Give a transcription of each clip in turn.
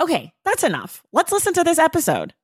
Okay, that's enough. Let's listen to this episode.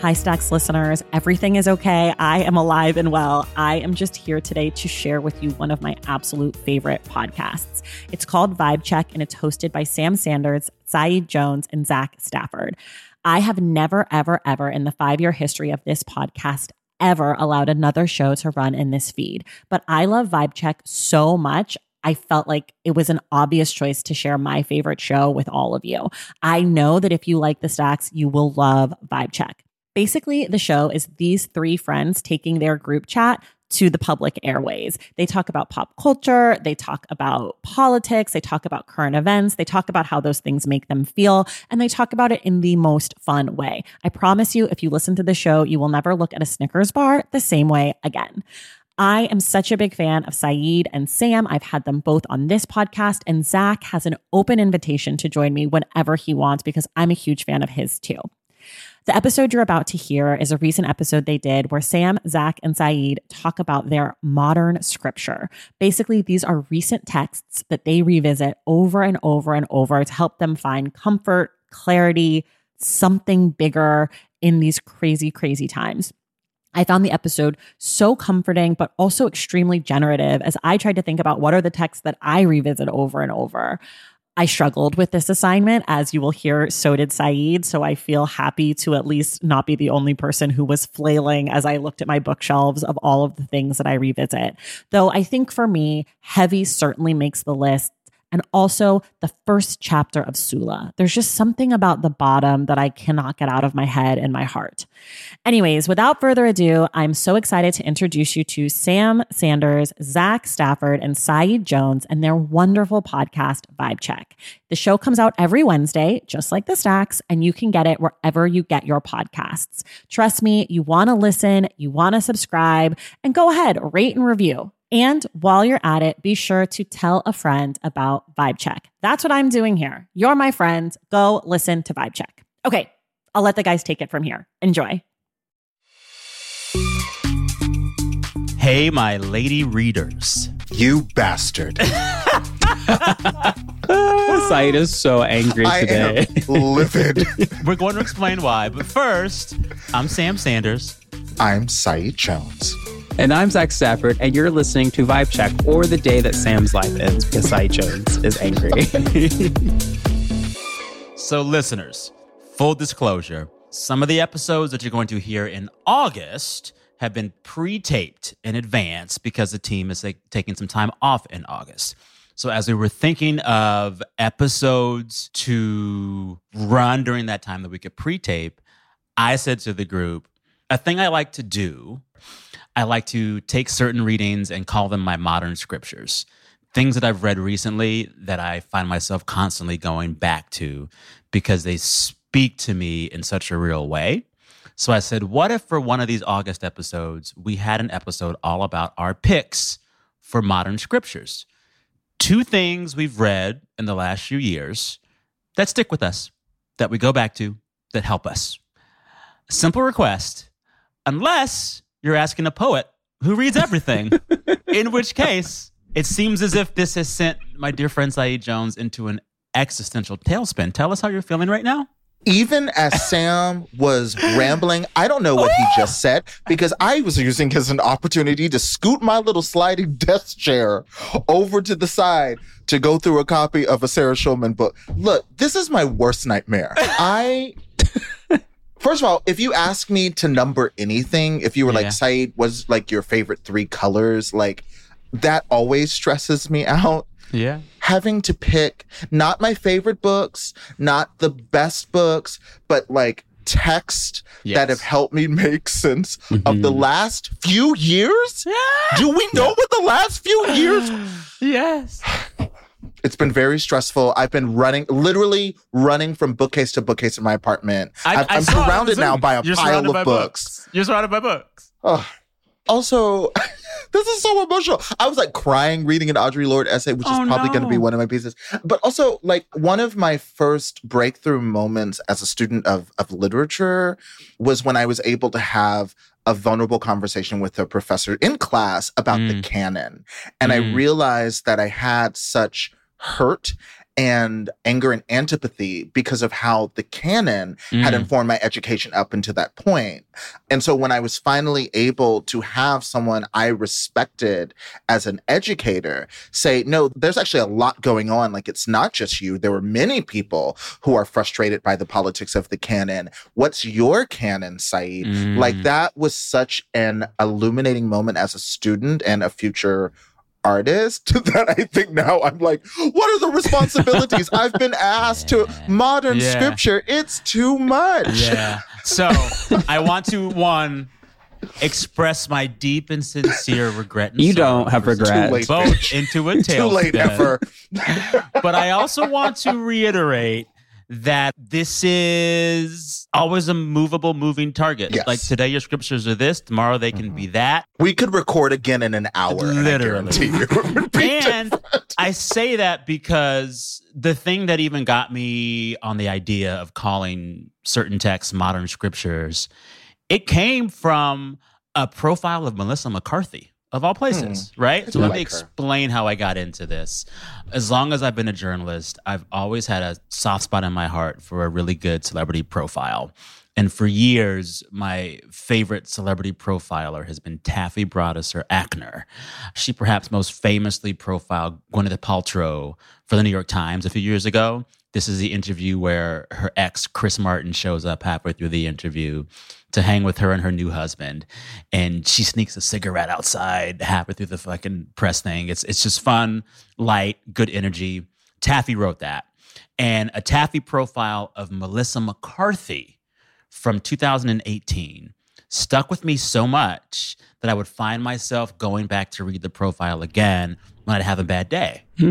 Hi, Stacks listeners. Everything is okay. I am alive and well. I am just here today to share with you one of my absolute favorite podcasts. It's called Vibe Check and it's hosted by Sam Sanders, Saeed Jones, and Zach Stafford. I have never, ever, ever in the five year history of this podcast ever allowed another show to run in this feed. But I love Vibe Check so much. I felt like it was an obvious choice to share my favorite show with all of you. I know that if you like the stacks, you will love Vibe Check. Basically, the show is these three friends taking their group chat to the public airways. They talk about pop culture, they talk about politics, they talk about current events, they talk about how those things make them feel, and they talk about it in the most fun way. I promise you, if you listen to the show, you will never look at a Snickers bar the same way again. I am such a big fan of Saeed and Sam. I've had them both on this podcast, and Zach has an open invitation to join me whenever he wants because I'm a huge fan of his too. The episode you're about to hear is a recent episode they did where Sam, Zach, and Saeed talk about their modern scripture. Basically, these are recent texts that they revisit over and over and over to help them find comfort, clarity, something bigger in these crazy, crazy times. I found the episode so comforting, but also extremely generative as I tried to think about what are the texts that I revisit over and over. I struggled with this assignment, as you will hear, so did Saeed. So I feel happy to at least not be the only person who was flailing as I looked at my bookshelves of all of the things that I revisit. Though I think for me, heavy certainly makes the list and also the first chapter of Sula. There's just something about the bottom that I cannot get out of my head and my heart. Anyways, without further ado, I'm so excited to introduce you to Sam Sanders, Zach Stafford, and Saeed Jones and their wonderful podcast, Vibe Check. The show comes out every Wednesday, just like the stacks, and you can get it wherever you get your podcasts. Trust me, you want to listen, you want to subscribe, and go ahead, rate and review. And while you're at it, be sure to tell a friend about Vibe Check. That's what I'm doing here. You're my friend. Go listen to Vibe Check. Okay, I'll let the guys take it from here. Enjoy. Hey, my lady readers. You bastard. Saeed is so angry I today. am livid. We're going to explain why, but first, I'm Sam Sanders. I'm Saeed Jones. And I'm Zach Stafford, and you're listening to Vibe Check or the day that Sam's life ends because Saeed Jones is angry. So, listeners, full disclosure some of the episodes that you're going to hear in August have been pre taped in advance because the team is like, taking some time off in August. So, as we were thinking of episodes to run during that time that we could pre tape, I said to the group, a thing I like to do, I like to take certain readings and call them my modern scriptures. Things that I've read recently that I find myself constantly going back to because they speak to me in such a real way. So I said, what if for one of these August episodes, we had an episode all about our picks for modern scriptures? Two things we've read in the last few years that stick with us, that we go back to, that help us. Simple request, unless you're asking a poet who reads everything, in which case it seems as if this has sent my dear friend Saeed Jones into an existential tailspin. Tell us how you're feeling right now. even as Sam was rambling, I don't know what he just said because I was using as an opportunity to scoot my little sliding desk chair over to the side to go through a copy of a Sarah Schulman book. Look, this is my worst nightmare. I. First of all, if you ask me to number anything, if you were Yeah. like, Said, was like your favorite three colors, like that always stresses me out Yeah. having to pick not my favorite books, not the best books, but like text Yes. that have helped me make sense of the Mhm. last few years. Yeah. Do we know what the last few years? Yes. It's been very stressful. I've been running, literally running from bookcase to bookcase in my apartment. I, am saw it on surrounded now by a You're pile of by books. You're surrounded by books. Ugh. Also, this is so emotional. I was like crying reading an Audre Lorde essay, which is Oh, probably going to be one of my pieces. But also, like one of my first breakthrough moments as a student of of literature was when I was able to have a vulnerable conversation with a professor in class about the Mm. canon, and I Mm. realized that I had such hurt and anger and antipathy because of how the canon had Mm. informed my education up until that point. And so when I was finally able to have someone I respected as an educator say, no, there's actually a lot going on. Like it's not just you. There were many people who are frustrated by the politics of the canon. What's your canon, Saeed? Mm. Like that was such an illuminating moment as a student and a future artist that I think now I'm like, what are the responsibilities I've been asked to modern Yeah. scripture? It's too much. Yeah. So I want to one express my deep and sincere regret. And You don't have for regret. late, Both bitch. into a tail. Too late ever. but I also want to reiterate that this is always a movable, moving target. Yes. Like today, your scriptures are this, tomorrow they can be mm-hmm. that. We could record again in an hour. and I Literally. guarantee you it would be And. I say that because the thing that even got me on the idea of calling certain texts modern scriptures, it came from a profile of Melissa McCarthy. Of all places, hmm. right? So let like me her. explain how I got into this. As long as I've been a journalist, I've always had a soft spot in my heart for a really good celebrity profile. And for years, my favorite celebrity profiler has been Taffy Brodesser Akner. She perhaps most famously profiled Gwyneth Paltrow for the New York Times a few years ago. This is the interview where her ex, Chris Martin, shows up halfway through the interview to hang with her and her new husband. And she sneaks a cigarette outside halfway through the fucking press thing. It's, it's just fun, light, good energy. Taffy wrote that. And a Taffy profile of Melissa McCarthy from 2018 stuck with me so much that I would find myself going back to read the profile again when I'd have a bad day. Hmm.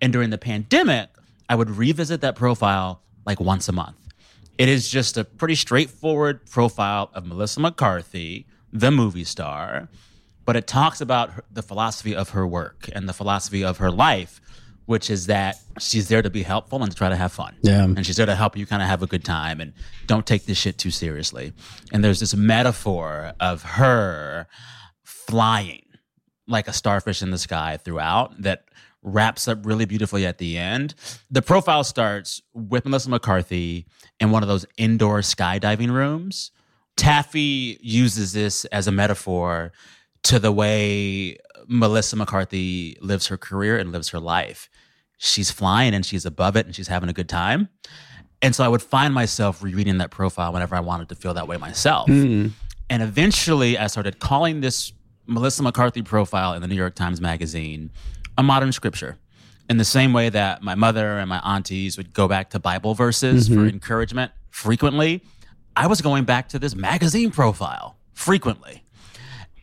And during the pandemic, I would revisit that profile like once a month. It is just a pretty straightforward profile of Melissa McCarthy, the movie star, but it talks about her, the philosophy of her work and the philosophy of her life, which is that she's there to be helpful and to try to have fun. Yeah. And she's there to help you kind of have a good time and don't take this shit too seriously. And there's this metaphor of her flying like a starfish in the sky throughout that wraps up really beautifully at the end. The profile starts with Melissa McCarthy in one of those indoor skydiving rooms. Taffy uses this as a metaphor to the way Melissa McCarthy lives her career and lives her life. She's flying and she's above it and she's having a good time. And so I would find myself rereading that profile whenever I wanted to feel that way myself. Mm. And eventually I started calling this Melissa McCarthy profile in the New York Times Magazine a modern scripture. In the same way that my mother and my aunties would go back to Bible verses for mm-hmm. encouragement frequently, I was going back to this magazine profile frequently.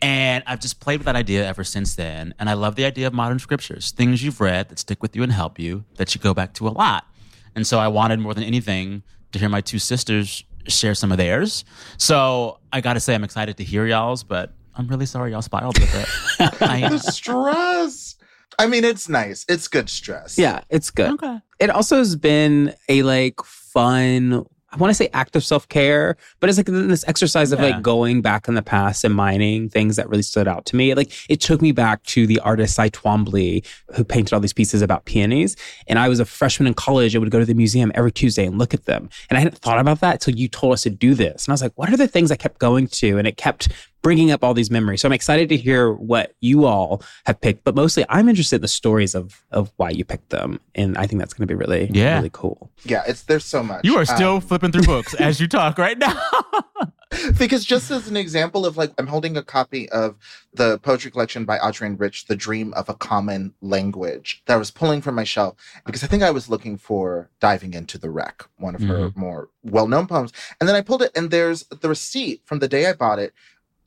And I've just played with that idea ever since then. And I love the idea of modern scriptures, things you've read that stick with you and help you, that you go back to a lot. And so I wanted more than anything to hear my two sisters share some of theirs. So I got to say, I'm excited to hear y'all's, but I'm really sorry y'all spiraled with it. I, the stress. I mean, it's nice. It's good stress. Yeah, it's good. okay. It also has been a like fun I want to say act of self care, but it's like this exercise of Yeah. like going back in the past and mining things that really stood out to me. Like it took me back to the artist Cy Twombly who painted all these pieces about peonies. And I was a freshman in college. I would go to the museum every Tuesday and look at them. And I hadn't thought about that until you told us to do this. And I was like, what are the things I kept going to? And it kept bringing up all these memories. So I'm excited to hear what you all have picked, but mostly I'm interested in the stories of of why you picked them, and I think that's going to be really Yeah. really cool. Yeah, it's there's so much. You are Um, still flipping through books as you talk right now. because just as an example of like I'm holding a copy of the poetry collection by Adrienne Rich, The Dream of a Common Language, that I was pulling from my shelf because I think I was looking for Diving into the Wreck, one of her more well-known poems. And then I pulled it and there's the receipt from the day I bought it.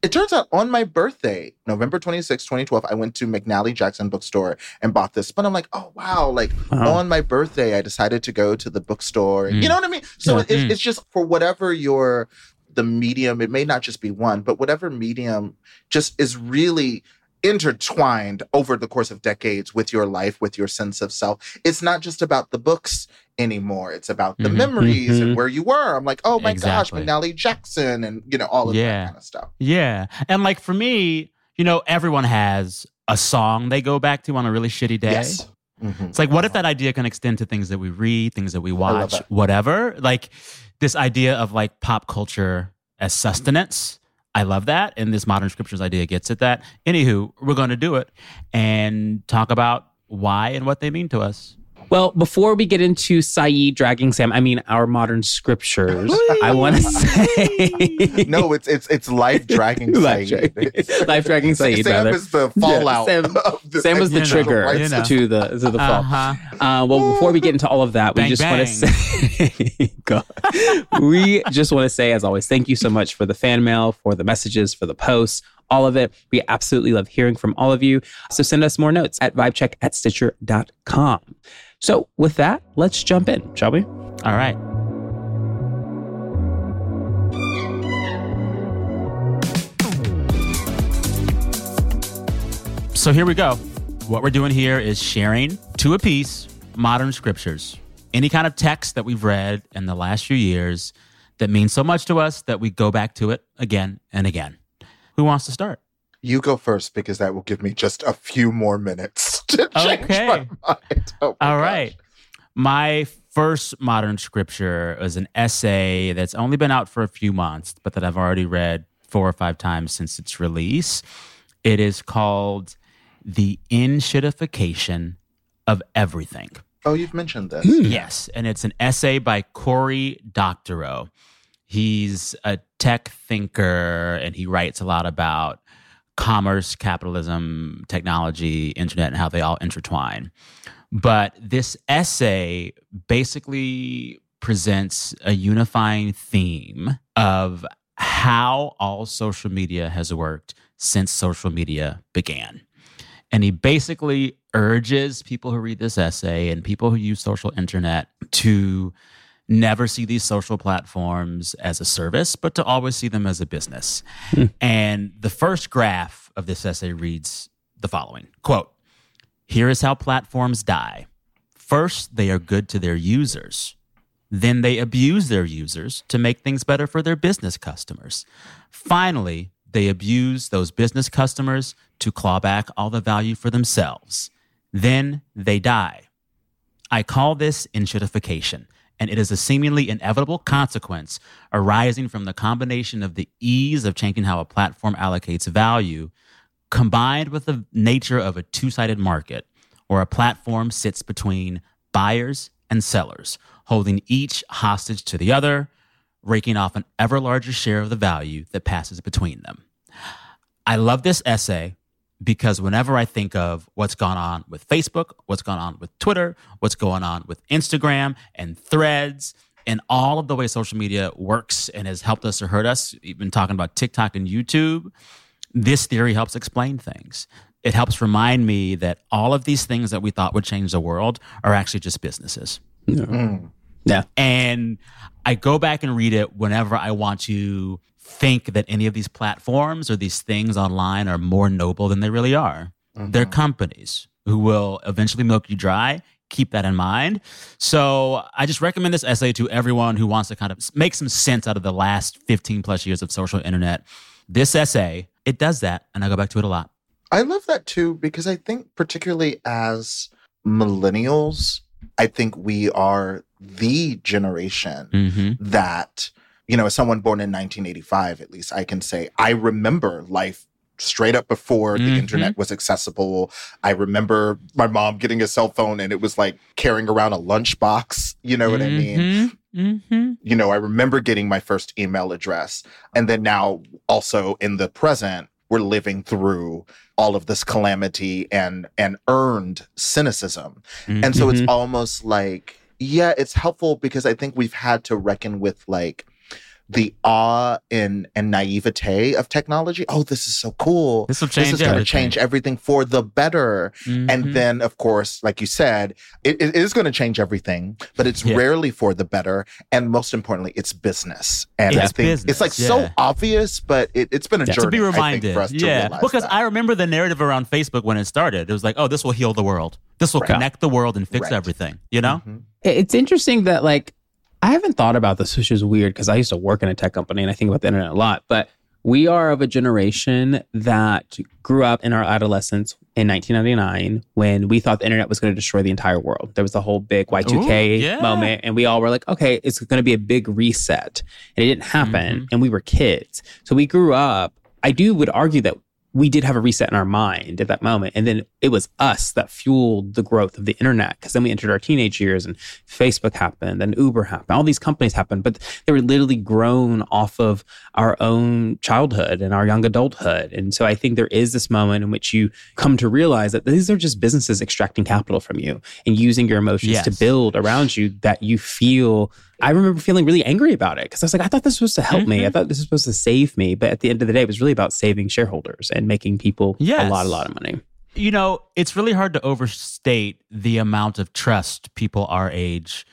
It turns out on my birthday, November 26, 2012, I went to McNally Jackson bookstore and bought this. But I'm like, oh wow, like Wow. on my birthday, I decided to go to the bookstore. Mm. You know what I mean? So Yeah. it, Mm. it's just for whatever your the medium, it may not just be one, but whatever medium just is really intertwined over the course of decades with your life, with your sense of self. It's not just about the books anymore. It's about the Mhm. memories Mhm. and where you were. I'm like, oh my Exactly. gosh, McNally Jackson and you know, all of Yeah. that kind of stuff. yeah. And like for me, you know, everyone has a song they go back to on a really shitty day. Yes. Mhm. It's like, what if that idea can extend to things that we read, things that we watch, that. whatever? Like this idea of like pop culture as sustenance. I love that. And this modern scriptures idea gets at that. Anywho, we're going to do it and talk about why and what they mean to us. Well, before we get into Saeed dragging Sam, I mean our modern scriptures, I want to say No, it's it's it's life dragging Life Saeed. dragging- It's- life dragging Sa- Saeed, Sam rather. is the fallout. Sam- of the Sam was the know, trigger Right. you know. to the to the fall. Uh-huh. Uh, well, before we get into all of that, we Bang, just want to say, God. we just want to say, as always, thank you so much for the fan mail, for the messages, for the posts, all of it. We absolutely love hearing from all of you. So send us more notes at vibecheck at stitcher.com. So with that, let's jump in, shall we? All right. So here we go. What we're doing here is sharing to a piece modern scriptures. Any kind of text that we've read in the last few years that means so much to us that we go back to it again and again. Who wants to start? You go first because that will give me just a few more minutes to change Okay. my mind. Oh my All gosh. right. My first modern scripture is an essay that's only been out for a few months, but that I've already read four or five times since its release. It is called The Enshittification of Everything. Oh, you've mentioned this. Hmm. Yes, and it's an essay by Cory Doctorow. He's a tech thinker and he writes a lot about commerce, capitalism, technology, internet, and how they all intertwine. But this essay basically presents a unifying theme of how all social media has worked since social media began. And he basically urges people who read this essay and people who use social internet to never see these social platforms as a service, but to always see them as a business. Hmm. And the first graph of this essay reads the following quote, Here is how platforms die. First, they are good to their users. Then they abuse their users to make things better for their business customers. Finally, they abuse those business customers to claw back all the value for themselves. Then they die. I call this enshittification, and it is a seemingly inevitable consequence arising from the combination of the ease of changing how a platform allocates value, combined with the nature of a two sided market, where a platform sits between buyers and sellers, holding each hostage to the other, raking off an ever larger share of the value that passes between them. I love this essay because whenever I think of what's gone on with Facebook, what's gone on with Twitter, what's going on with Instagram and threads, and all of the way social media works and has helped us or hurt us, even talking about TikTok and YouTube, this theory helps explain things. It helps remind me that all of these things that we thought would change the world are actually just businesses. Mm. Yeah. And I go back and read it whenever I want to think that any of these platforms or these things online are more noble than they really are. They're companies who will eventually milk you dry, keep that in mind. So I just recommend this essay to everyone who wants to kind of make some sense out of the last 15 plus years of social internet. This essay, it does that, and I go back to it a lot. I love that too because I think, particularly as millennials, I think we are the generation Mm-hmm. that, you know, as someone born in 1985, at least I can say, I remember life straight up before the Mhm. internet was accessible. I remember my mom getting a cell phone and it was like carrying around a lunchbox. You know what I mean? Mm-hmm. you know, I remember getting my first email address. And then now, also in the present, we're living through all of this calamity and and earned cynicism. And so it's almost like, yeah, it's helpful because I think we've had to reckon with like the awe and and naivete of technology. Oh, this is so cool. This will change this is going to change everything for the better. Mhm. And then, of course, like you said, it, it is going to change everything, but it's Yeah. rarely for the better. And most importantly, it's business. And I It's think business, it's like so obvious, but it, it's been a Yeah. journey to be I think, reminded. for us yeah, realize because that. I remember the narrative around Facebook when it started. It was like, oh, this will heal the world. This will Right. connect the world and fix Right. everything. You know? Mhm. It's interesting that like I haven't thought about this, which is weird because I used to work in a tech company and I think about the internet a lot. But we are of a generation that grew up in our adolescence in 1999 when we thought the internet was going to destroy the entire world. There was the whole big Y2K Ooh, yeah. moment, and we all were like, okay, it's going to be a big reset. And it didn't happen, Mhm. and we were kids. So we grew up. I do would argue that we did have a reset in our mind at that moment. And then it was us that fueled the growth of the internet because then we entered our teenage years and Facebook happened and Uber happened. All these companies happened, but they were literally grown off of our own childhood and our young adulthood. And so I think there is this moment in which you come to realize that these are just businesses extracting capital from you and using your emotions to build around you that you feel. I remember feeling really angry about it because I was like, I thought this was supposed to help me. I mm-hmm. thought this was supposed to save me. But at the end of the day, it was really about saving shareholders and making people Yes. a lot, a lot of money. You know, it's really hard to overstate the amount of trust people our age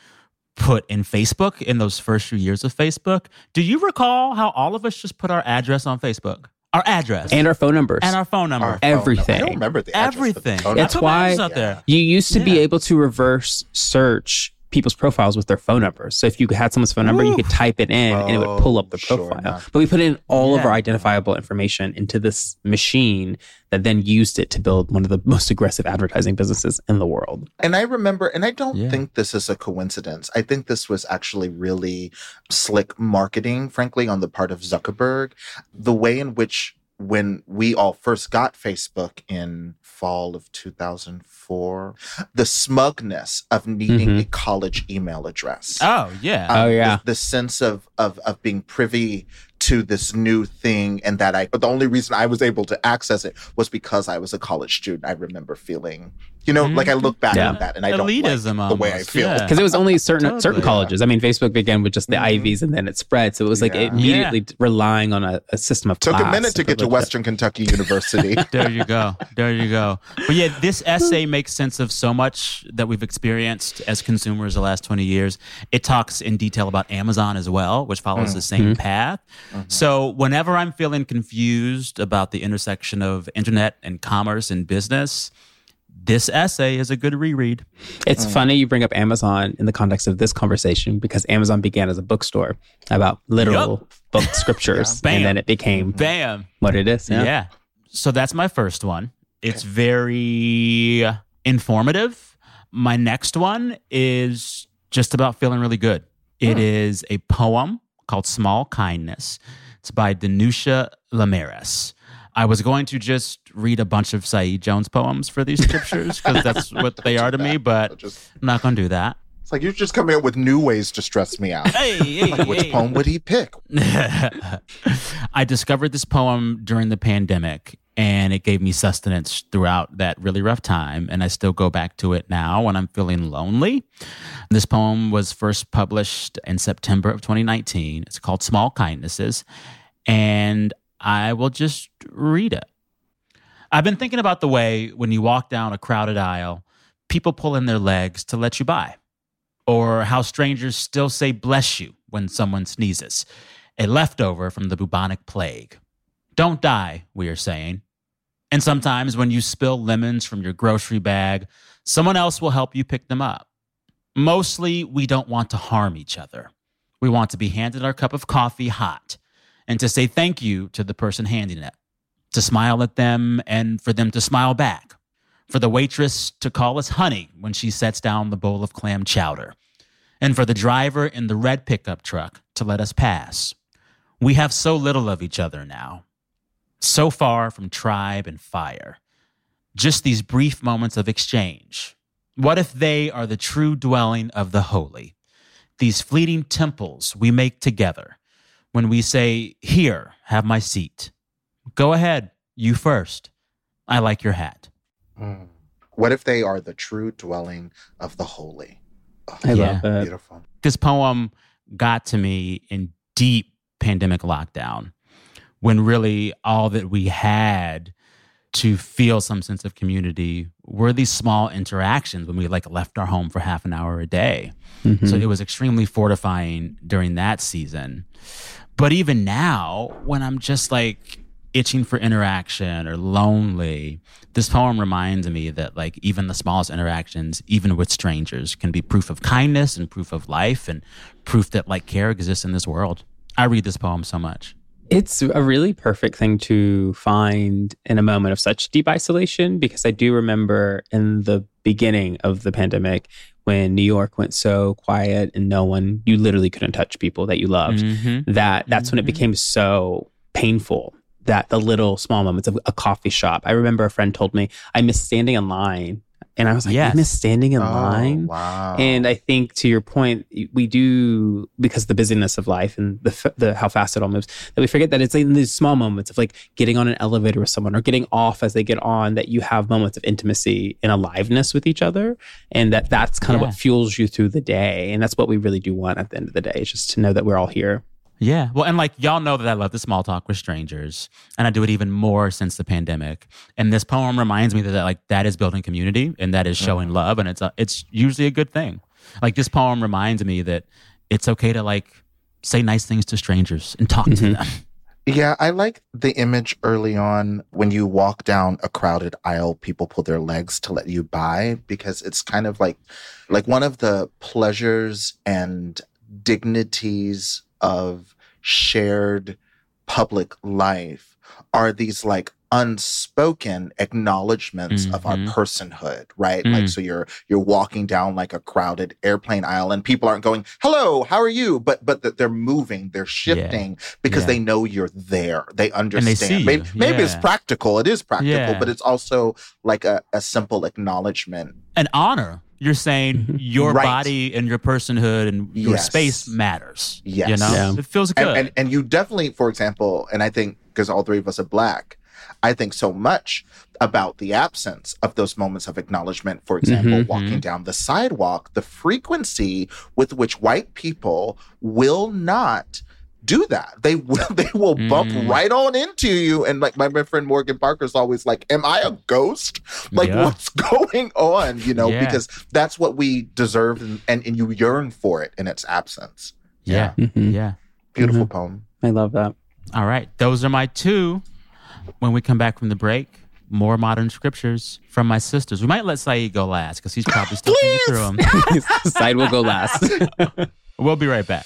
put in Facebook in those first few years of Facebook. Do you recall how all of us just put our address on Facebook? Our address And our phone numbers. and our phone number. Our phone number. Everything. I don't remember the address of the Everything. phone That's I number. put my why- address out there. You used to be able to reverse search people's profiles with their phone numbers. So if you had someone's phone number, you could type it in and it would pull up the Oh, sure profile. but we put in all of our identifiable information into this machine that then used it to build one of the most aggressive advertising businesses in the world. And I remember, and I don't Yeah. think this is a coincidence. I think this was actually really slick marketing, frankly, on the part of Zuckerberg. The way in which, when we all first got Facebook in fall of 2004, the smugness of needing Mhm. a college email address. Oh, yeah. Oh, yeah. The, the sense of, of of being privy to this new thing, and that I. But the only reason I was able to access it was because I was a college student. I remember feeling, you know, like I mm-hmm. look back Yeah. on that, and I don't Elitism like the way I almost, feel. yeah. Because it was only certain Totally. certain colleges. I mean, Facebook began with just the Mhm. Ivies and then it spread. So it was like Yeah. immediately relying on a, a system of Took a minute to get to. Western Kentucky University. There you go. There you go. But yeah, this essay makes sense of so much that we've experienced as consumers the last 20 years. It talks in detail about Amazon as well, which follows the same mm-hmm. path. Mm-hmm. So whenever I'm feeling confused about the intersection of internet and commerce and business, this essay is a good reread. It's funny you bring up Amazon in the context of this conversation because Amazon began as a bookstore about literal book scriptures, Bam. and then it became Bam. what it is. Yeah. So that's my first one. It's very informative. My next one is just about feeling really good. It hmm. is a poem called Small Kindness. It's by Danusha Laméris. I was going to just read a bunch of Saeed Jones poems for these scriptures because that's what they are to me, but Just- I'm not going to do that. it's like you're just coming up with new ways to stress me out. Hey, hey, Like, which hey. poem would he pick? I discovered this poem during the pandemic and it gave me sustenance throughout that really rough time. And I still go back to it now when I'm feeling lonely. This poem was first published in September of 2019. It's called Small Kindnesses. And I will just read it. I've been thinking about the way when you walk down a crowded aisle, people pull in their legs to let you by, or how strangers still say bless you when someone sneezes a leftover from the bubonic plague. Don't die, we are saying. And sometimes when you spill lemons from your grocery bag, someone else will help you pick them up. Mostly, we don't want to harm each other. We want to be handed our cup of coffee hot and to say thank you to the person handing it, to smile at them and for them to smile back, for the waitress to call us honey when she sets down the bowl of clam chowder, and for the driver in the red pickup truck to let us pass. We have so little of each other now, so far from tribe and fire. Just these brief moments of exchange. What if they are the true dwelling of the holy? These fleeting temples we make together when we say, Here, have my seat. Go ahead, you first. I like your hat. Mm. What if they are the true dwelling of the holy? Oh, I Yeah. love that. beautiful. This poem got to me in deep pandemic lockdown when really all that we had to feel some sense of community were these small interactions when we like left our home for half an hour a day. Mhm. So it was extremely fortifying during that season. But even now, when I'm just like itching for interaction or lonely, this poem reminds me that like even the smallest interactions, even with strangers, can be proof of kindness and proof of life and proof that like care exists in this world. I read this poem so much. It's a really perfect thing to find in a moment of such deep isolation because I do remember in the beginning of the pandemic when New York went so quiet and no one, you literally couldn't touch people that you loved. Mhm. That that's when it Mhm. became so painful that the little small moments of a coffee shop. I remember a friend told me, I miss standing in line. And I was like, Yes. I miss standing in Oh, line. wow. And I think to your point, we do because of the busyness of life and the, the how fast it all moves that we forget that it's in these small moments of like getting on an elevator with someone or getting off as they get on that you have moments of intimacy and aliveness with each other, and that that's kind of what fuels you through the day, and that's what we really do want at the end of the day, is just to know that we're all here. Yeah. Well, and like y'all know that I love the small talk with strangers, and I do it even more since the pandemic. And this poem reminds me that, that like that is building community and that is showing love, and it's a, it's usually a good thing. Like this poem reminds me that it's okay to like say nice things to strangers and talk to Mhm. them. Yeah, I like the image early on when you walk down a crowded aisle, people pull their legs to let you by because it's kind of like like one of the pleasures and dignities of shared public life are these like unspoken acknowledgments of our Mhm. personhood, right? Mm. Like so you're you're walking down like a crowded airplane aisle and people aren't going, "Hello, how are you?" but but that they're moving, they're shifting because Yeah. they know you're there. They understand. see maybe, you. maybe it's practical. It is practical, Yeah. but it's also like a, a simple acknowledgement. An honor. You're saying Mhm. your Right. body and your personhood and your Yes. space matters. Yes. You know, Yeah. it feels good. And, and and you definitely, for example, and I think because all three of us are black, I think so much about the absence of those moments of acknowledgement. For example, Mhm. walking down the sidewalk, the frequency with which white people will not do that. They will they will bump Mm. right on into you. And like my, my friend Morgan Parker's always like, Am I a ghost? Like Yeah. what's going on? You know, Yeah. because that's what we deserve and, and, and you yearn for it in its absence. yeah. Mhm. Yeah. Beautiful Mm-hmm. poem. I love that. All right. Those are my two. When we come back from the break, more modern scriptures from my sisters. We might let Saeed go last because he's probably still thinking through them. Saeed will go last. We'll be right back.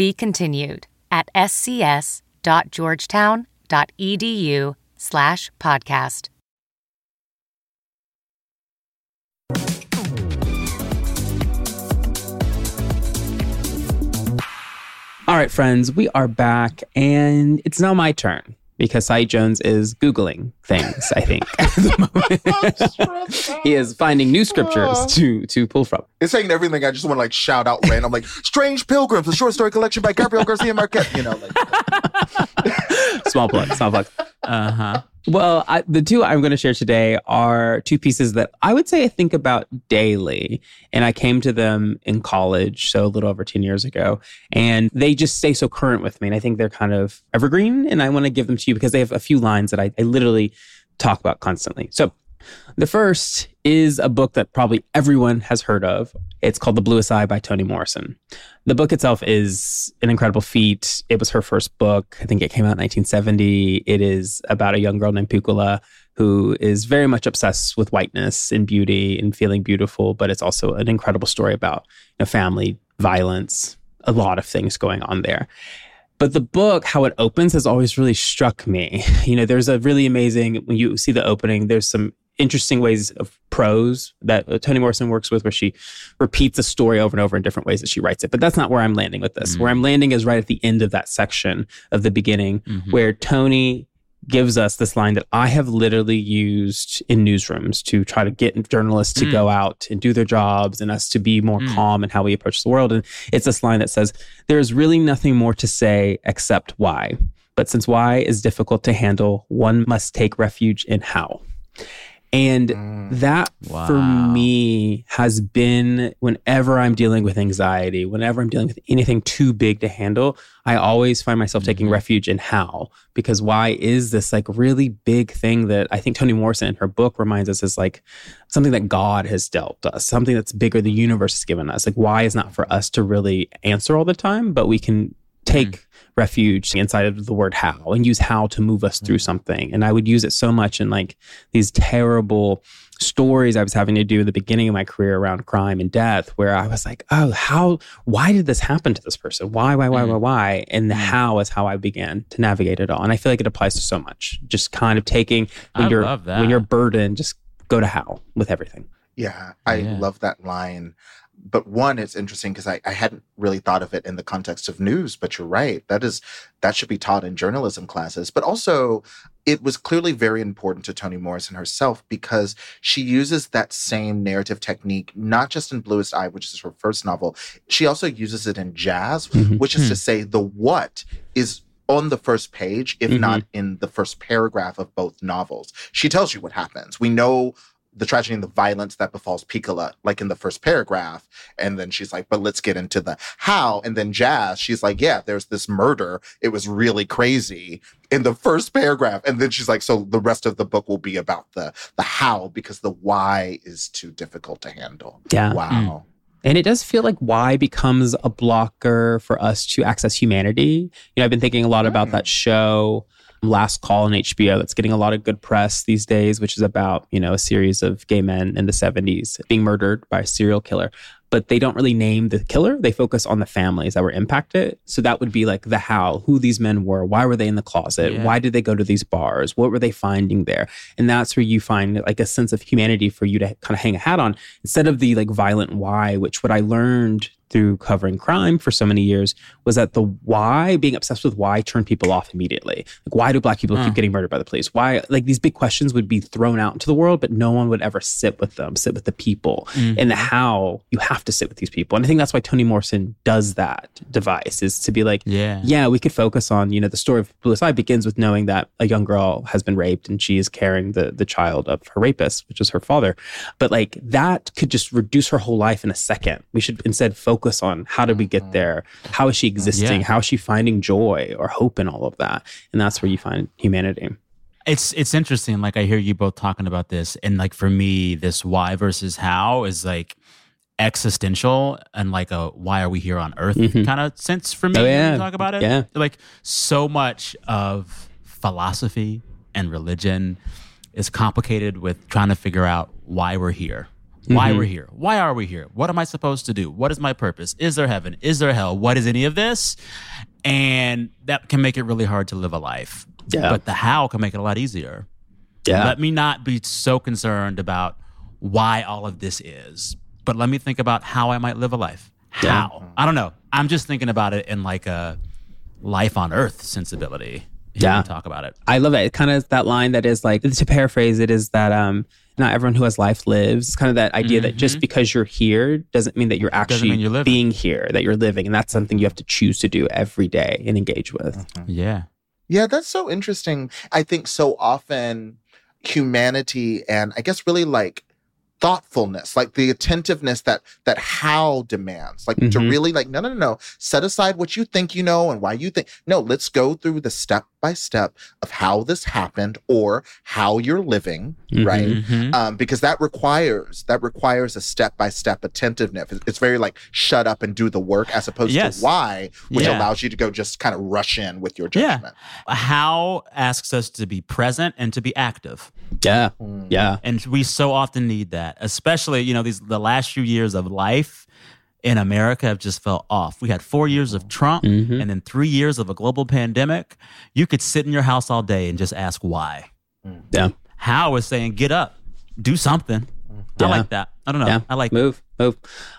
be continued at scs.georgetown.edu slash podcast. All right, friends, we are back, and it's now my turn because Saeed Jones is Googling things, I think, at the moment. he is finding new scriptures to to pull from. It's saying everything. I just want to like shout out random, like Strange Pilgrims, a short story collection by Gabriel Garcia Marquez. You know, like small plug, small plug. Uh huh. Well, I, the two I'm going to share today are two pieces that I would say I think about daily. And I came to them in college, so a little over 10 years ago. And they just stay so current with me. And I think they're kind of evergreen. And I want to give them to you because they have a few lines that I, I literally talk about constantly. So the first is a book that probably everyone has heard of. It's called The Bluest Eye by Toni Morrison. The book itself is an incredible feat. It was her first book. I think it came out in 1970. It is about a young girl named Pecola who is very much obsessed with whiteness and beauty and feeling beautiful, but it's also an incredible story about you know, family violence, a lot of things going on there. But the book, how it opens, has always really struck me. You know, there's a really amazing, when you see the opening, there's some interesting ways of prose that uh, Toni Morrison works with, where she repeats a story over and over in different ways that she writes it. But that's not where I'm landing with this. Mm-hmm. Where I'm landing is right at the end of that section of the beginning, Mhm. where Toni gives us this line that I have literally used in newsrooms to try to get journalists to Mm. go out and do their jobs and us to be more Mm. calm in how we approach the world. And it's this line that says, There is really nothing more to say except why. But since why is difficult to handle, one must take refuge in how. And that for me has been whenever I'm dealing with anxiety, whenever I'm dealing with anything too big to handle, I always find myself taking Mhm. refuge in how. Because why is this like really big thing that I think Toni Morrison in her book reminds us is like something that God has dealt us, something that's bigger, the universe has given us. Like, why is not for us to really answer all the time, but we can take refuge inside of the word how and use how to move us through mm. something. And I would use it so much in like these terrible stories I was having to do at the beginning of my career around crime and death, where I was like, oh, how, why did this happen to this person? Why, why, why, mm-hmm. why, why? And the mm. how is how I began to navigate it all. And I feel like it applies to so much. Just kind of taking when I you're love that. when you're burdened, just go to how with everything. Yeah, I Yeah. love that line. But one, it's interesting because I, I hadn't really thought of it in the context of news, but you're right. That is that should be taught in journalism classes. But also it was clearly very important to Toni Morrison herself because she uses that same narrative technique, not just in Bluest Eye, which is her first novel. She also uses it in jazz, Mhm. which is Hmm. to say the what is on the first page, if Mhm. not in the first paragraph of both novels. She tells you what happens. We know the tragedy and the violence that befalls Pecola, like in the first paragraph. And then she's like, but let's get into the how. And then Jazz, she's like, yeah, there's this murder. It was really crazy in the first paragraph. And then she's like, so the rest of the book will be about the the how because the why is too difficult to handle. Yeah. Wow. And it does feel like why becomes a blocker for us to access humanity. You know, I've been thinking a lot about Mm. that show, Last Call on HBO, that's getting a lot of good press these days, which is about, you know, a series of gay men in the 70s being murdered by a serial killer. But they don't really name the killer. They focus on the families that were impacted. So that would be like the how, who these men were, why were they in the closet, Yeah. why did they go to these bars, what were they finding there? And that's where you find like a sense of humanity for you to kind of hang a hat on instead of the like violent why, which what I learned through covering crime for so many years was that the why, being obsessed with why, turned people off immediately. Like, why do black people keep hmm. getting murdered by the police? Why, like, these big questions would be thrown out into the world, but no one would ever sit with them, sit with the people. Hmm. And the how, you have to sit with these people. And I think that's why Toni Morrison does that device, is to be like, Yeah. yeah, we could focus on, you know, the story of Bluest Eye begins with knowing that a young girl has been raped and she is carrying the the child of her rapist, which is her father. But like that could just reduce her whole life in a second. We should instead focus on how did we get there? How is she existing? Yeah. How is she finding joy or hope in all of that? And that's where you find humanity. It's it's interesting. Like I hear you both talking about this, and like for me, this why versus how is like existential and like a why are we here on earth Mhm. kind of sense for me. Oh, when yeah. you talk about it. Yeah. Like so much of philosophy and religion is complicated with trying to figure out why we're here. Why Mhm. we're here. Why are we here? What am I supposed to do? What is my purpose? Is there heaven? Is there hell? What is any of this? And that can make it really hard to live a life. Yeah. But the how can make it a lot easier. Yeah. Let me not be so concerned about why all of this is, but let me think about how I might live a life. Yeah. How? I don't know. I'm just thinking about it in like a life on earth sensibility. Yeah. talk about it. I love it. It kind of that line that is like to paraphrase it is that um not everyone who has life lives. It's kind of that idea that just because you're here doesn't mean that you're actually Mm-hmm. you're being here, that you're living, and that's something you have to choose to do every day and engage with. Mm-hmm. Yeah. Yeah, that's so interesting. I think so often humanity and I guess really like thoughtfulness, like the attentiveness that that how demands, like to Mhm. really like no no no no set aside what you think you know and why you think no let's go through the step by step of how this happened or how you're living Mhm. right Mhm. um, because that requires that requires a step by step attentiveness. It's- It's very like shut up and do the work as opposed Yes. to why, which Yeah. allows you to go just kind of rush in with your Yeah. judgment. How asks us to be present and to be active. Yeah, Mm. yeah, And we so often need that, especially, you know, these the last few years of life in America have just felt off. We had four years of Trump Mhm. and then three years of a global pandemic. You could sit in your house all day and just ask why. yeah, How is saying get up, do something. I like that. I don't know. yeah. I like move, move.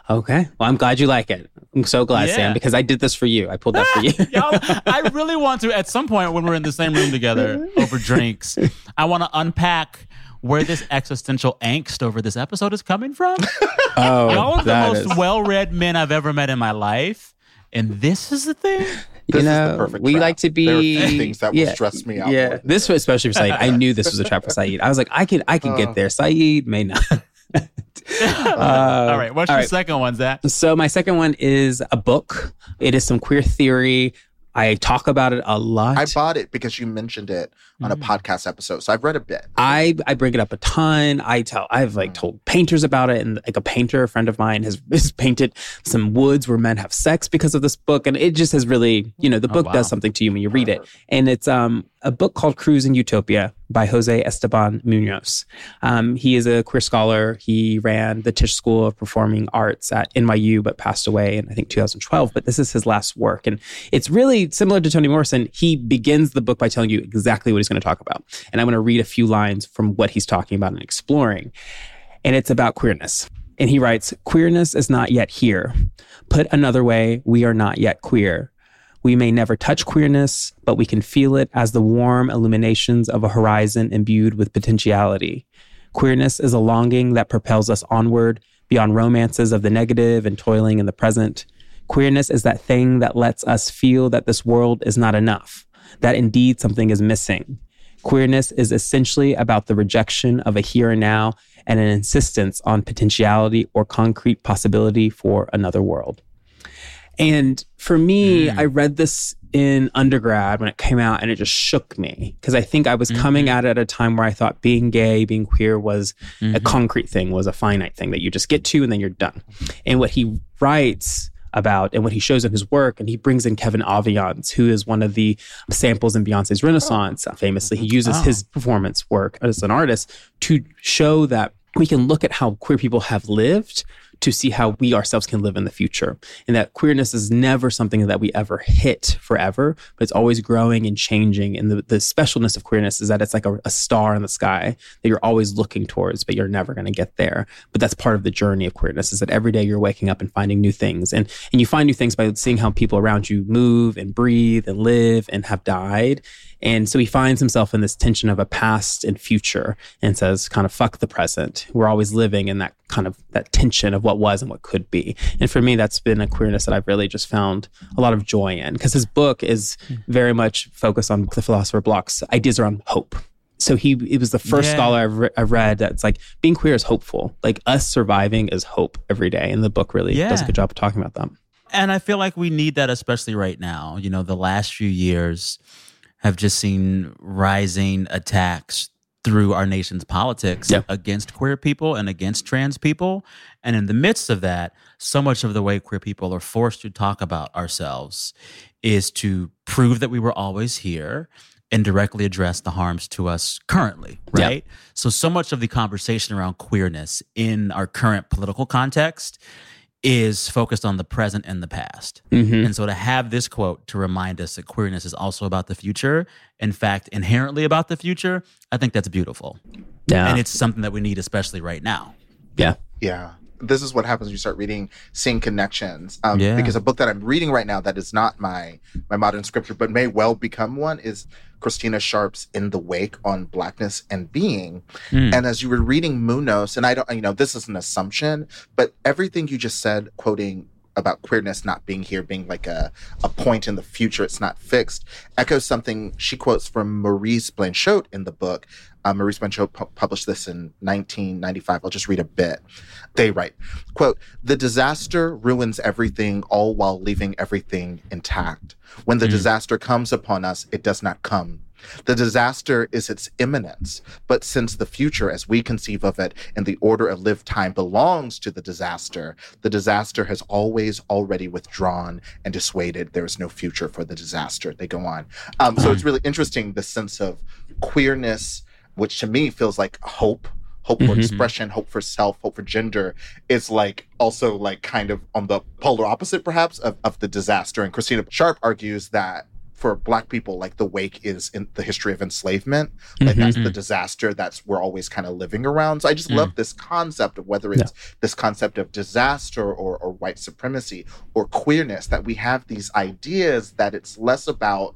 Okay, well, I'm glad you like it. I'm so glad, Yeah. Sam, because I did this for you. I pulled that for you. Yo, I really want to, at some point when we're in the same room together over drinks, I want to unpack where this existential angst over this episode is coming from. oh, Y'all are the most is- well read men I've ever met in my life. And this is the thing. This you is the know, perfect we trap. like to be. There things that will stress me out Yeah, more. this was especially for Saeed. I knew this was a trap for Saeed. I was like, I can, I can Uh. get there. Saeed may not. Uh, all right. What's all your right. second one, Zach? So my second one is a book. It is some queer theory. I talk about it a lot. I bought it because you mentioned it on a Mm. podcast episode, so I've read a bit. I I bring it up a ton. I tell I've like told painters about it, and like a painter, a friend of mine, has, has painted some woods where men have sex because of this book, and it just has really, you know, the Oh, book wow. does something to you when you read it, and it's um a book called Cruising Utopia by Jose Esteban Munoz. Um, he is a queer scholar. He ran the Tisch School of Performing Arts at NYU, but passed away in I think 2012. But this is his last work, and it's really similar to Toni Morrison. He begins the book by telling you exactly what he's going to talk about, and I'm going to read a few lines from what he's talking about and exploring, and it's about queerness. And he writes, "Queerness is not yet here. Put another way, we are not yet queer." We may never touch queerness, but we can feel it as the warm illuminations of a horizon imbued with potentiality. Queerness is a longing that propels us onward beyond romances of the negative and toiling in the present. Queerness is that thing that lets us feel that this world is not enough, that indeed something is missing. Queerness is essentially about the rejection of a here and now and an insistence on potentiality or concrete possibility for another world. And for me, Mm. I read this in undergrad when it came out and it just shook me because I think I was coming Mm-hmm. at it at a time where I thought being gay, being queer was a Mhm. concrete thing, was a finite thing that you just get to and then you're done. And what he writes about and what he shows in his work, and he brings in Kevin Aviance, who is one of the samples in Beyonce's Renaissance. Famously, he uses Oh. his performance work as an artist to show that we can look at how queer people have lived to see how we ourselves can live in the future. And that queerness is never something that we ever hit forever, but it's always growing and changing. And the, the specialness of queerness is that it's like a, a star in the sky that you're always looking towards, but you're never going to get there. But that's part of the journey of queerness is that every day you're waking up and finding new things. And, and you find new things by seeing how people around you move and breathe and live and have died. And so he finds himself in this tension of a past and future and says, kind of, fuck the present. We're always living in that kind of that tension of what was and what could be. And for me, that's been a queerness that I've really just found a lot of joy in because his book is hmm. very much focused on the philosopher Bloch's ideas around hope. So he, it was the first Yeah. scholar I've, re- I've read that's like being queer is hopeful. Like us surviving is hope every day. And the book really does a good job of talking about that. And I feel like we need that, especially right now. You know, the last few years have just seen rising attacks through our nation's politics Yeah. against queer people and against trans people. And in the midst of that, so much of the way queer people are forced to talk about ourselves is to prove that we were always here and directly address the harms to us currently, right? So, so much of the conversation around queerness in our current political context is focused on the present and the past. Mhm. And so to have this quote to remind us that queerness is also about the future, in fact, inherently about the future, I think that's beautiful. Yeah. And it's something that we need, especially right now. yeah. Yeah. This is what happens when you start reading Seeing Connections. Um, Yeah. Because a book that I'm reading right now that is not my my modern scripture, but may well become one, is Christina Sharpe's In the Wake on Blackness and Being. Mm. And as you were reading Munoz and I don't, you know, this is an assumption, but everything you just said, quoting about queerness not being here, being like a, a point in the future, it's not fixed, echoes something she quotes from Maurice Blanchot in the book. Uh, Maurice Blanchot pu- published this in 1995. I'll just read a bit. They write, quote, the disaster ruins everything, all while leaving everything intact. When the Mm. disaster comes upon us, it does not come. The disaster is its imminence, but since the future, as we conceive of it, and the order of lived time belongs to the disaster, the disaster has always already withdrawn and dissuaded. There is no future for the disaster. They go on. Um, so it's really interesting the sense of queerness, which to me feels like hope. Hope for Mhm. expression, hope for self, hope for gender is like also like kind of on the polar opposite perhaps of, of the disaster. And Christina Sharpe argues that for black people, like the wake is in the history of enslavement. Like that's the disaster that's we're always kind of living around. So I just Mm. love this concept of whether it's this concept of disaster or, or white supremacy or queerness, that we have these ideas that it's less about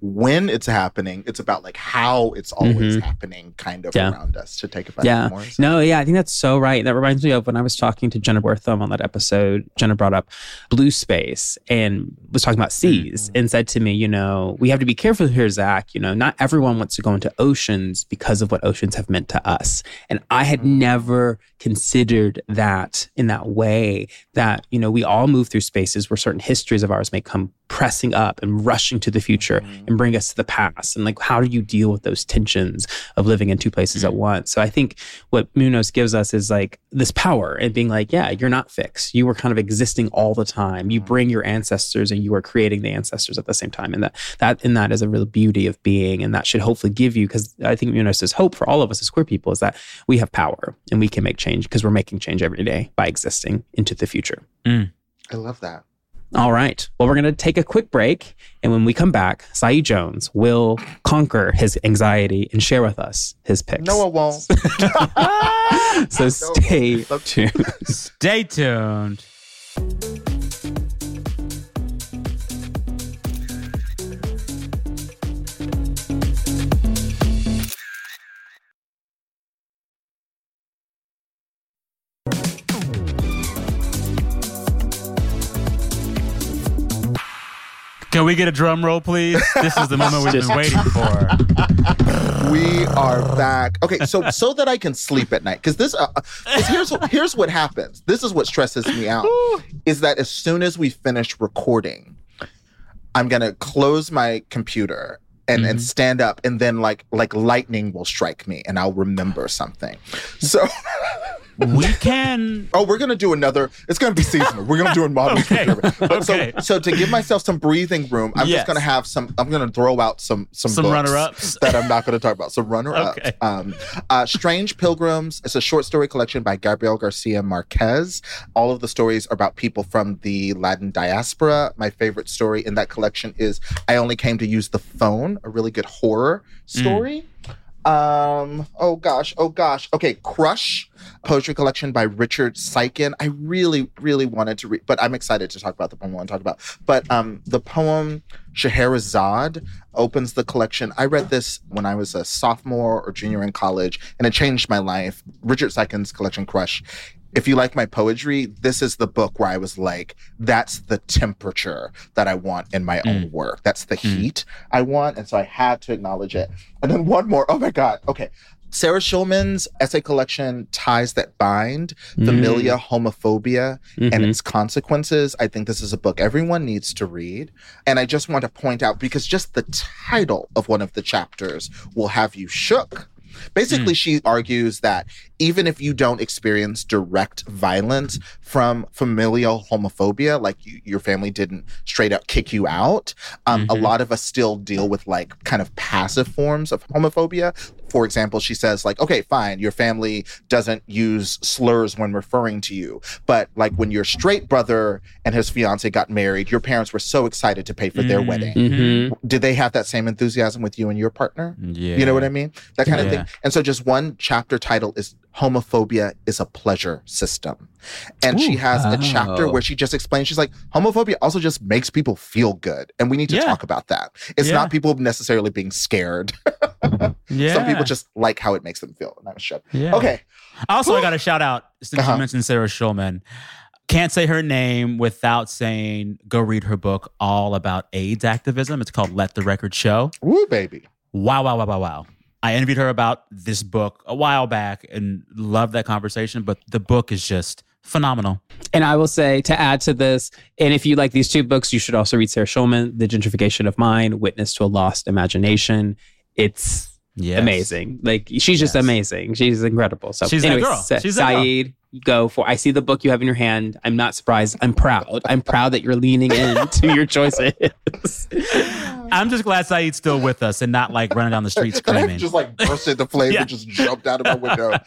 when it's happening, it's about like how it's always Mhm. happening kind of Yeah. around us to take it back Yeah. to Morris. No, yeah, I think that's so right. And that reminds me of when I was talking to Jenna Wortham on that episode. Jenna brought up blue space and was talking about seas mm-hmm. and said to me, you know, we have to be careful here, Zach. You know, not everyone wants to go into oceans because of what oceans have meant to us. And I had mm-hmm. never considered that in that way that, you know, we all move through spaces where certain histories of ours may come pressing up and rushing to the future mm-hmm. and bring us to the past. And like, how do you deal with those tensions of living in two places at once? So I think what Munoz gives us is like this power and being like, yeah, you're not fixed. You were kind of existing all the time. You bring your ancestors and you are creating the ancestors at the same time. And that that in that is a real beauty of being. And that should hopefully give you, because I think Munoz's hope for all of us as queer people is that we have power and we can make change because we're making change every day by existing into the future. Mm. I love that. All right. Well, we're going to take a quick break. And when we come back, Saeed Jones will conquer his anxiety and share with us his picks. No, I won't. so stay tuned. Stay tuned. Can we get a drum roll, please? This is the moment we've been waiting for. we are back. Okay, so so that I can sleep at night because this uh, uh, 'cause here's here's what happens. This is what stresses me out is that as soon as we finish recording, I'm gonna close my computer and and stand up, and then like like lightning will strike me, and I'll remember something. So. We can. Oh, we're gonna do another. It's gonna be seasonal. We're gonna do a modern Okay. But Okay. So, so to give myself some breathing room, I'm Yes. just gonna have some. I'm gonna throw out some some Some runner-ups? that I'm not gonna talk about. Some runner ups. Okay. Um, uh, Strange Pilgrims. It's a short story collection by Gabriel Garcia Marquez. All of the stories are about people from the Latin diaspora. My favorite story in that collection is "I Only Came to Use the Phone," a really good horror story. Um. Oh gosh. Oh gosh. Okay. Crush poetry collection by Richard Siken. I really, really wanted to read, but I'm excited to talk about the poem I want to talk about. But um, the poem Scheherazade opens the collection. I read this when I was a sophomore or junior in college, and it changed my life. Richard Siken's collection Crush. If you like my poetry, this is the book where I was like, that's the temperature that I want in my own mm. work. That's the mm. heat I want. And so I had to acknowledge it. And then one more. Oh my God. Okay. Sarah Schulman's essay collection, Ties That Bind, Familia, mm. Homophobia, and Mhm. Its Consequences. I think this is a book everyone needs to read. And I just want to point out because just the title of one of the chapters will have you shook. Basically, she argues that even if you don't experience direct violence from familial homophobia, like you, your family didn't straight up kick you out, um, a Mhm. lot of us still deal with like kind of passive forms of homophobia. For example, she says, like, okay, fine, your family doesn't use slurs when referring to you. But like when your straight brother and his fiance got married, your parents were so excited to pay for their Mm. wedding. Mhm. Did they have that same enthusiasm with you and your partner? Yeah. You know what I mean? That kind of thing. And so just one chapter title is Homophobia is a Pleasure System. And she Ooh. has a chapter Oh. where she just explains, she's like, homophobia also just makes people feel good. And we need to Yeah. talk about that. It's Yeah. not people necessarily being scared. Yeah. Some people just like how it makes them feel. And I'm shut. Yeah. Okay. Also, I got a shout out since Uh-huh. you mentioned Sarah Schulman. Can't say her name without saying go read her book all about AIDS activism. It's called Let the Record Show. Woo, baby. Wow, wow, wow, wow, wow. I interviewed her about this book a while back and loved that conversation, but the book is just phenomenal. And I will say to add to this, and if you like these two books, you should also read Sarah Schulman, The Gentrification of Mind, Witness to a Lost Imagination. It's Yes. amazing. Like she's just Yes. amazing. She's incredible. So She's that anyways, girl. She's that girl. Saeed, go for. I see the book you have in your hand. I'm not surprised. I'm proud. I'm proud that you're leaning into your choices. I'm just glad Saeed's still with us and not like running down the street screaming. just like burst into flame Yeah. and just jumped out of my window.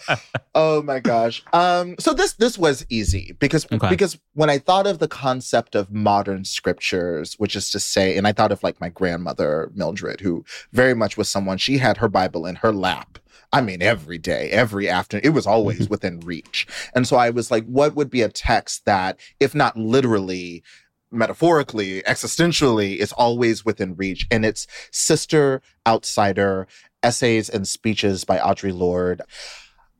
oh my gosh. Um, so this this was easy because Okay. because when I thought of the concept of modern scriptures, which is to say, and I thought of like my grandmother Mildred, who very much was someone she had her Bible in her lap. I mean, every day, every afternoon, it was always mm-hmm. within reach. And so I was like, what would be a text that, if not literally, metaphorically, existentially, is always within reach? And it's Sister Outsider Essays and Speeches by Audre Lorde.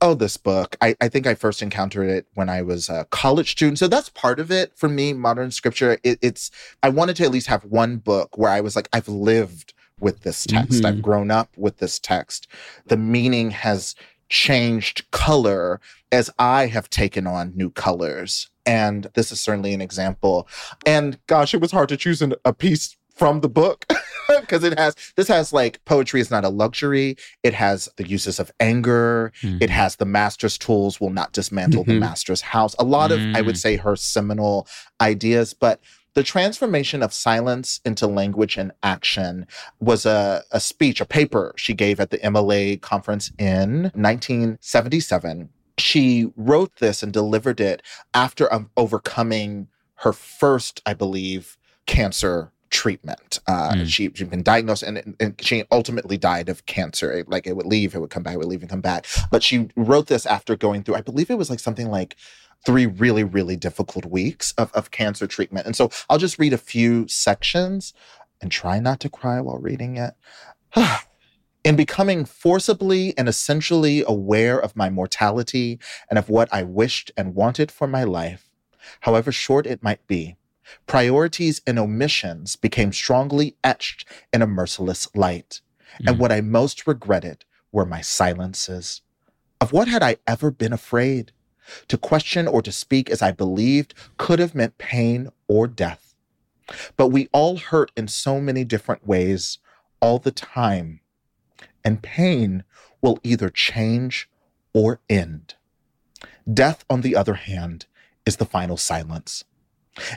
Oh, this book. I, I think I first encountered it when I was a college student. So that's part of it for me, modern scripture. It, it's, I wanted to at least have one book where I was like, I've lived with this text. Mhm. I've grown up with this text. The meaning has changed color as I have taken on new colors. And this is certainly an example. And gosh, it was hard to choose an, a piece from the book because it has this has like poetry is not a luxury. It has the uses of anger. Mhm. It has the master's tools will not dismantle the Mhm. master's house. A lot of, I would Mm. say, her seminal ideas, but the transformation of silence into language and action was a, a speech, a paper she gave at the MLA conference in 1977. She wrote this and delivered it after um, overcoming her first, I believe, cancer treatment. Uh, Mm. she, she'd been diagnosed and, and she ultimately died of cancer. It- like it would leave, it would come back, it would leave and come back. But she wrote this after going through, I believe it was like something like three really, really difficult weeks of, of cancer treatment. And so I'll just read a few sections and try not to cry while reading it. In becoming forcibly and essentially aware of my mortality and of what I wished and wanted for my life, however short it might be, Priorities and omissions became strongly etched in a merciless light. And Mm. what I most regretted were my silences. Of what had I ever been afraid? To question or to speak as I believed could have meant pain or death. But we all hurt in so many different ways all the time. And pain will either change or end. Death, on the other hand, is the final silence.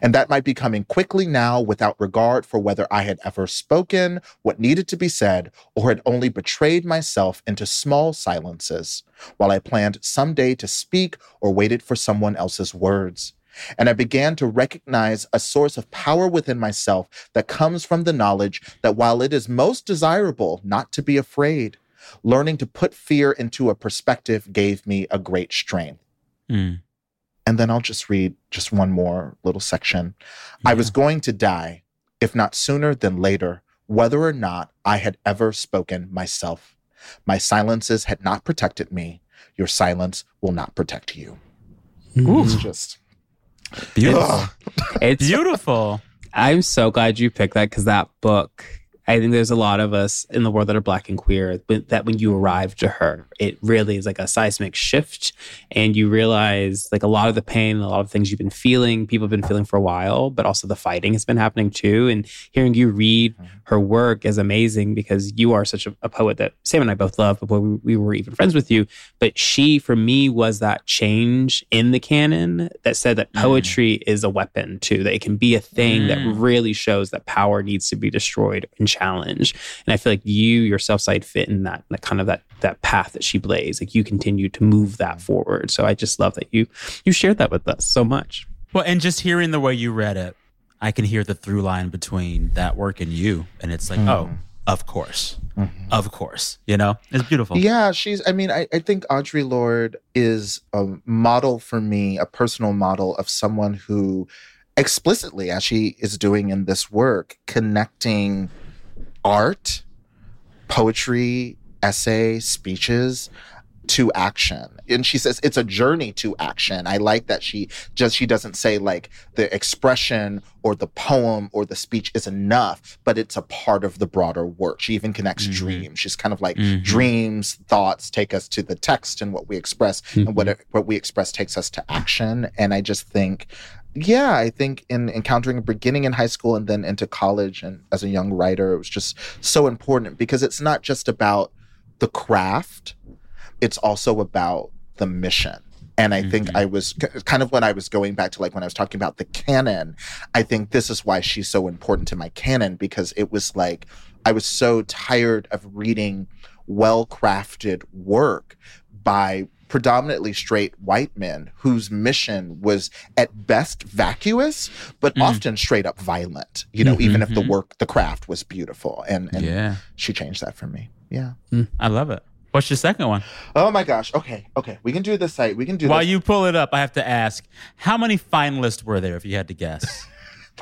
And that might be coming quickly now without regard for whether I had ever spoken what needed to be said or had only betrayed myself into small silences while I planned someday to speak or waited for someone else's words. And I began to recognize a source of power within myself that comes from the knowledge that while it is most desirable not to be afraid, learning to put fear into a perspective gave me a great strength. Mm. And then I'll just read just one more little section. I was going to die, if not sooner than later, whether or not I had ever spoken myself. My silences had not protected me. Your silence will not protect you. Hmm. It's just Beautiful. Ugh. It's Beautiful. I'm so glad you picked that because that book, I think there's a lot of us in the world that are black and queer but that when you arrive to her, it really is like a seismic shift. And you realize like a lot of the pain, a lot of things you've been feeling, people have been feeling for a while, but also the fighting has been happening too. And hearing you read her work is amazing because you are such a, a poet that Sam and I both love before we, we were even friends with you. But she, for me, was that change in the canon that said that poetry is a weapon too, that it can be a thing that Mm. really shows that power needs to be destroyed and challenged. And I feel like you yourself Saeed fit in that, that kind of that that path that she blazed. Like you continue to move that forward. So I just love that you you shared that with us so much. Well, and just hearing the way you read it, I can hear the through line between that work and you. And it's like, oh, mm-hmm. of course. Mm-hmm. Of course. You know, it's beautiful. Yeah, she's, I mean, I, I think Audre Lorde is a model for me, a personal model of someone who explicitly, as she is doing in this work, connecting art, poetry, essay, speeches to action. And she says it's a journey to action. I like that she just she doesn't say like the expression or the poem or the speech is enough, but it's a part of the broader work. She even connects Mhm. dreams. She's kind of like Mhm. dreams, thoughts take us to the text and what we express, and what it, what we express takes us to action. And I just think yeah, I think in encountering beginning in high school and then into college and as a young writer, it was just so important because it's not just about the craft, it's also about the mission. And I think Mhm. I was kind of when I was going back to like when I was talking about the canon, I think this is why she's so important to my canon because it was like I was so tired of reading well crafted work by predominantly straight white men whose mission was at best vacuous, but Mm. often straight up violent, you know, even if the Mhm. work, the craft was beautiful. And, and Yeah. she changed that for me. Yeah. I love it. What's your second one? Oh my gosh. Okay. Okay. We can do this Saeed. We can do While this. you pull it up, I have to ask how many finalists were there if you had to guess?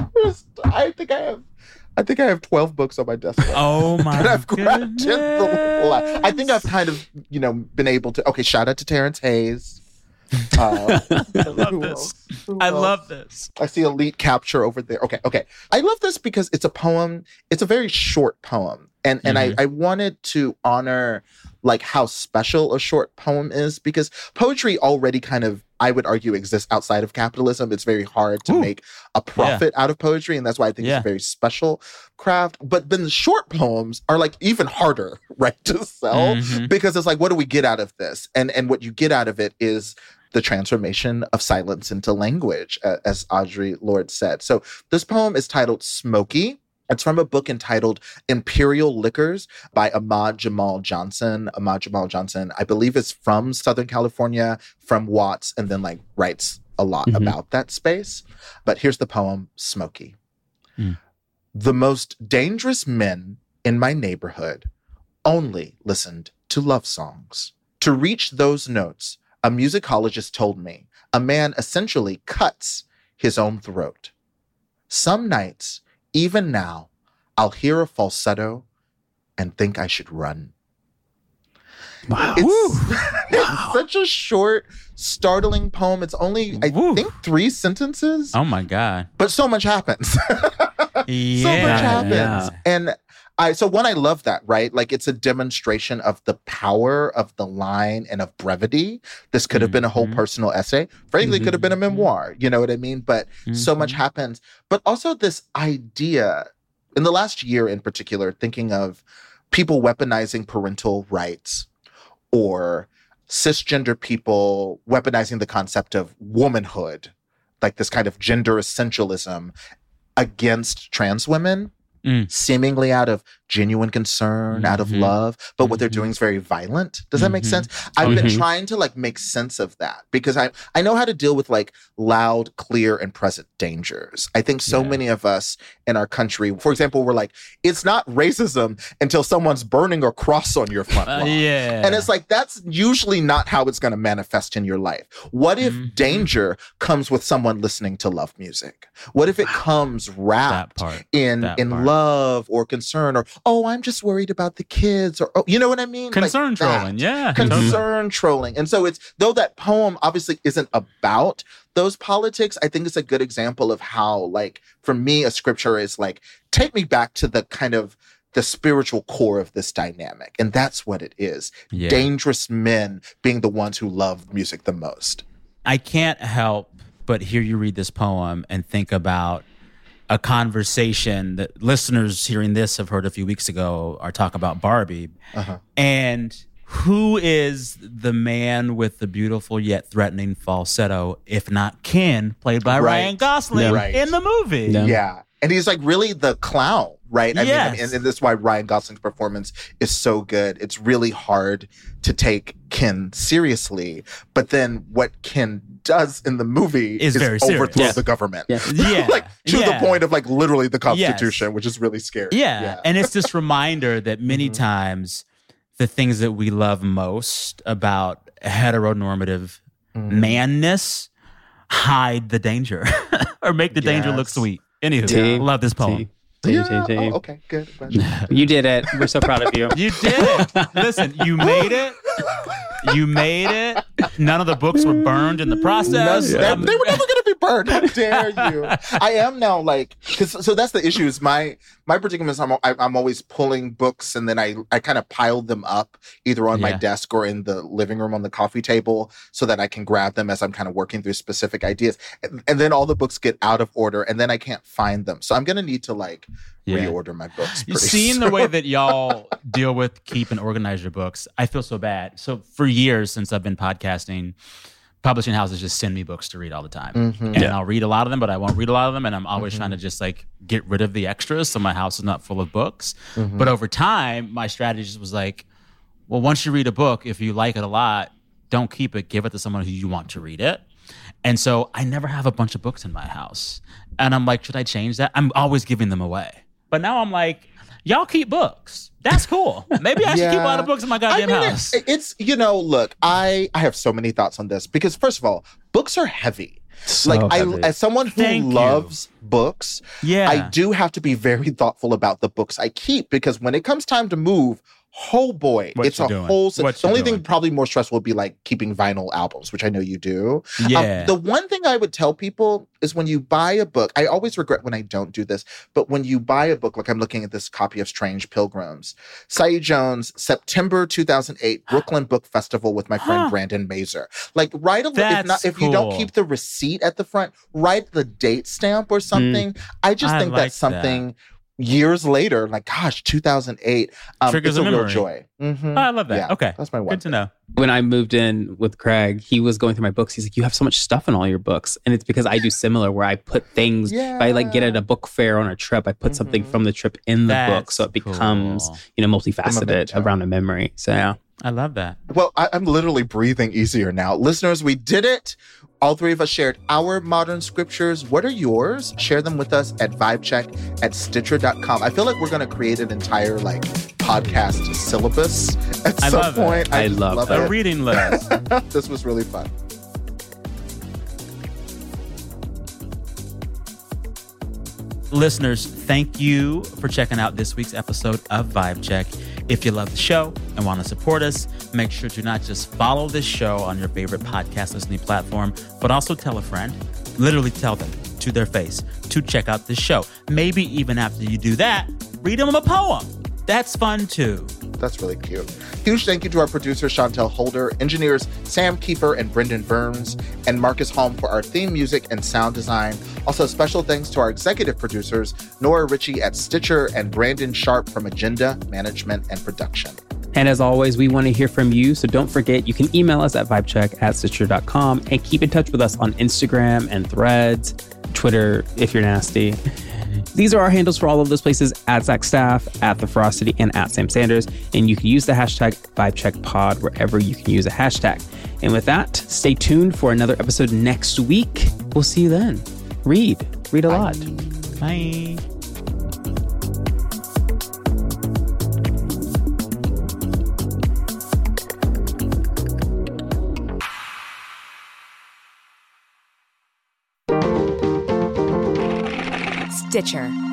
I think I have. I think I have twelve books on my desk. right. Oh my that I've grabbed the la- goodness. I think I've kind of, you know, been able to. Okay, shout out to Terrence Hayes. Uh, I love this. I else? love this. I see elite capture over there. Okay, okay. I love this because it's a poem. It's a very short poem, and and Mhm. I I wanted to honor like how special a short poem is because poetry already kind of I would argue exists outside of capitalism. It's very hard to Ooh. make a profit out of poetry, and that's why I think Yeah. it's a very special craft. But then the short poems are like even harder, right, to sell Mhm. because it's like what do we get out of this and and what you get out of it is the transformation of silence into language as Audre Lorde said so this poem is titled smoky it's from a book entitled Imperial Liquors by Amaud Jamaul Johnson. Amaud Jamaul Johnson, I believe, is from Southern California, from Watts, and then like writes a lot Mhm. about that space. But here's the poem Smoky. Mm. The most dangerous men in my neighborhood only listened to love songs. To reach those notes, a musicologist told me a man essentially cuts his own throat. Some nights, even now, I'll hear a falsetto and think I should run. Wow. It's, it's such a short, startling poem. It's only, I Woo. think, three sentences, Oh my God. but so much happens. Yeah. so much happens. yeah. And I so one, I love that, right? Like it's a demonstration of the power of the line and of brevity. This could have been a whole Mhm. personal essay. Frankly, could have been a Mhm. memoir. You know what I mean? But so much happens. But also this idea in the last year in particular, thinking of people weaponizing parental rights or cisgender people weaponizing the concept of womanhood, like this kind of gender essentialism against trans women. Mm. Seemingly out of genuine concern, out of Mhm. love, but what they're Mhm. doing is very violent. Does that make Mhm. sense? I've been trying to like make sense of that because I I know how to deal with like loud, clear, and present dangers. I think so Yeah. many of us in our country, for example, we're like, it's not racism until someone's burning a cross on your front Uh, lawn. yeah. And it's like that's usually not how it's going to manifest in your life. What if danger comes with someone listening to love music? What if it comes wrapped in that in part. love or concern or oh I'm just worried about the kids or oh you know what I mean? Like Concern that trolling. Yeah. concern mm-hmm. trolling. And so it's though that poem obviously isn't about those politics, I think it's a good example of how like for me a scripture is like take me back to the kind of the spiritual core of this dynamic. And that's what it is. Yeah. Dangerous men being the ones who love music the most. I can't help but hear you read this poem and think about a conversation that listeners hearing this have heard a few weeks ago our talk about Barbie. Uh-huh. And who is the man with the beautiful yet threatening falsetto, if not Ken, played by Right. Ryan Gosling. Right. in the movie? Yeah. And he's like really the clown, right? I mean, I mean, and, and this is why Ryan Gosling's performance is so good. It's really hard to take Ken seriously, but then what Ken does in the movie Is is, very overthrow Yeah. the government. Yeah. Yeah. like to Yeah. the point of like literally the Constitution, which is really scary. Yeah. And it's this reminder that many Mhm. times the things that we love most about heteronormative Mhm. manness hide the danger or make the danger look sweet. Anywho, T. love this poem. T. T, Yeah. T, T. Oh, okay, good. You- You did it. We're so proud of you. You did it. Listen, you made it. You made it. None of the books were burned in the None- process. they, Um, they were never going to be burned. How dare you? I am now like because so that's the issue. Is my my predicament is I'm I- I'm always pulling books and then I I kind of pile them up either on my desk or in the living room on the coffee table so that I can grab them as I'm kind of working through specific ideas. And, and then all the books get out of order and then I can't find them. So I'm going to need to like Yeah. reorder my books. You've pretty seen the way that y'all deal with keep and organize your books. I feel so bad. So for years since I've been podcasting, publishing houses just send me books to read all the time. Mhm. And I'll read a lot of them, but I won't read a lot of them. And I'm always trying to just like get rid of the extras so my house is not full of books. Mhm. But over time, my strategy was like, well, once you read a book, if you like it a lot, don't keep it, give it to someone who you want to read it. And so I never have a bunch of books in my house. And I'm like, should I change that? I'm always giving them away. But now I'm like, y'all keep books. That's cool. Maybe I should keep a lot of books in my I goddamn mean, house. it- it's you know, look, I I have so many thoughts on this because first of all, books are heavy. So like I, as someone who Thank you. loves books, yeah. I do have to be very thoughtful about the books I keep because when it comes time to move, oh boy, What it's a doing? whole. What the only doing? thing probably more stressful would be like keeping vinyl albums, which I know you do. Um, yeah. the one thing I would tell people is when you buy a book, I always regret when I don't do this, but when you buy a book, like I'm looking at this copy of Strange Pilgrims, Saeed Jones, September 2008, Brooklyn Book Festival with my friend Huh. Brandon Mazer. Like, write a if That's not if you don't keep the receipt at the front, write the date stamp or something. I just I think like that's something. Years later, like gosh, 2008, um, Triggers it's a a real memory. joy. Mhm. I love that. Yeah, okay. that's my one. Good to know. when I moved in with Craig, he was going through my books. He's like, "You have so much stuff in all your books," and it's because I do similar, where I put things. Yeah. If I like get at a book fair on a trip, I put something Mhm. from the trip in the book, so it becomes cool. you know multifaceted memento. around a memory. So yeah, I love that. Well, I, I'm literally breathing easier now. Listeners, we did it. All three of us shared our modern scriptures. What are yours? Share them with us at vibecheck at stitcher.com. I feel like we're going to create an entire like podcast syllabus at I some love it. point. I just love A it. reading list. this was really fun. Listeners, thank you for checking out this week's episode of Vibe Check. If you love the show and want to support us, make sure to not just follow this show on your favorite podcast listening platform, but also tell a friend. Literally tell them to their face to check out this show. Maybe even after you do that, read them a poem. That's fun too. That's really cute. Huge thank you to our producer, Chantel Holder, engineers Sam Keeper and Brendan Burns, and Marcus Holm for our theme music and sound design. Also, special thanks to our executive producers, Nora Ritchie at Stitcher and Brandon Sharp from Agenda Management and Production. And as always, we want to hear from you. So don't forget, you can email us at vibecheck at stitcher.com and keep in touch with us on Instagram and threads, Twitter, if you're nasty. These are our handles for all of those places at Zach Staff, at The Ferocity, and at Sam Sanders. And you can use the hashtag VibeCheckPod wherever you can use a hashtag. And with that, stay tuned for another episode next week. We'll see you then. Read, read a lot. Bye. Stitcher.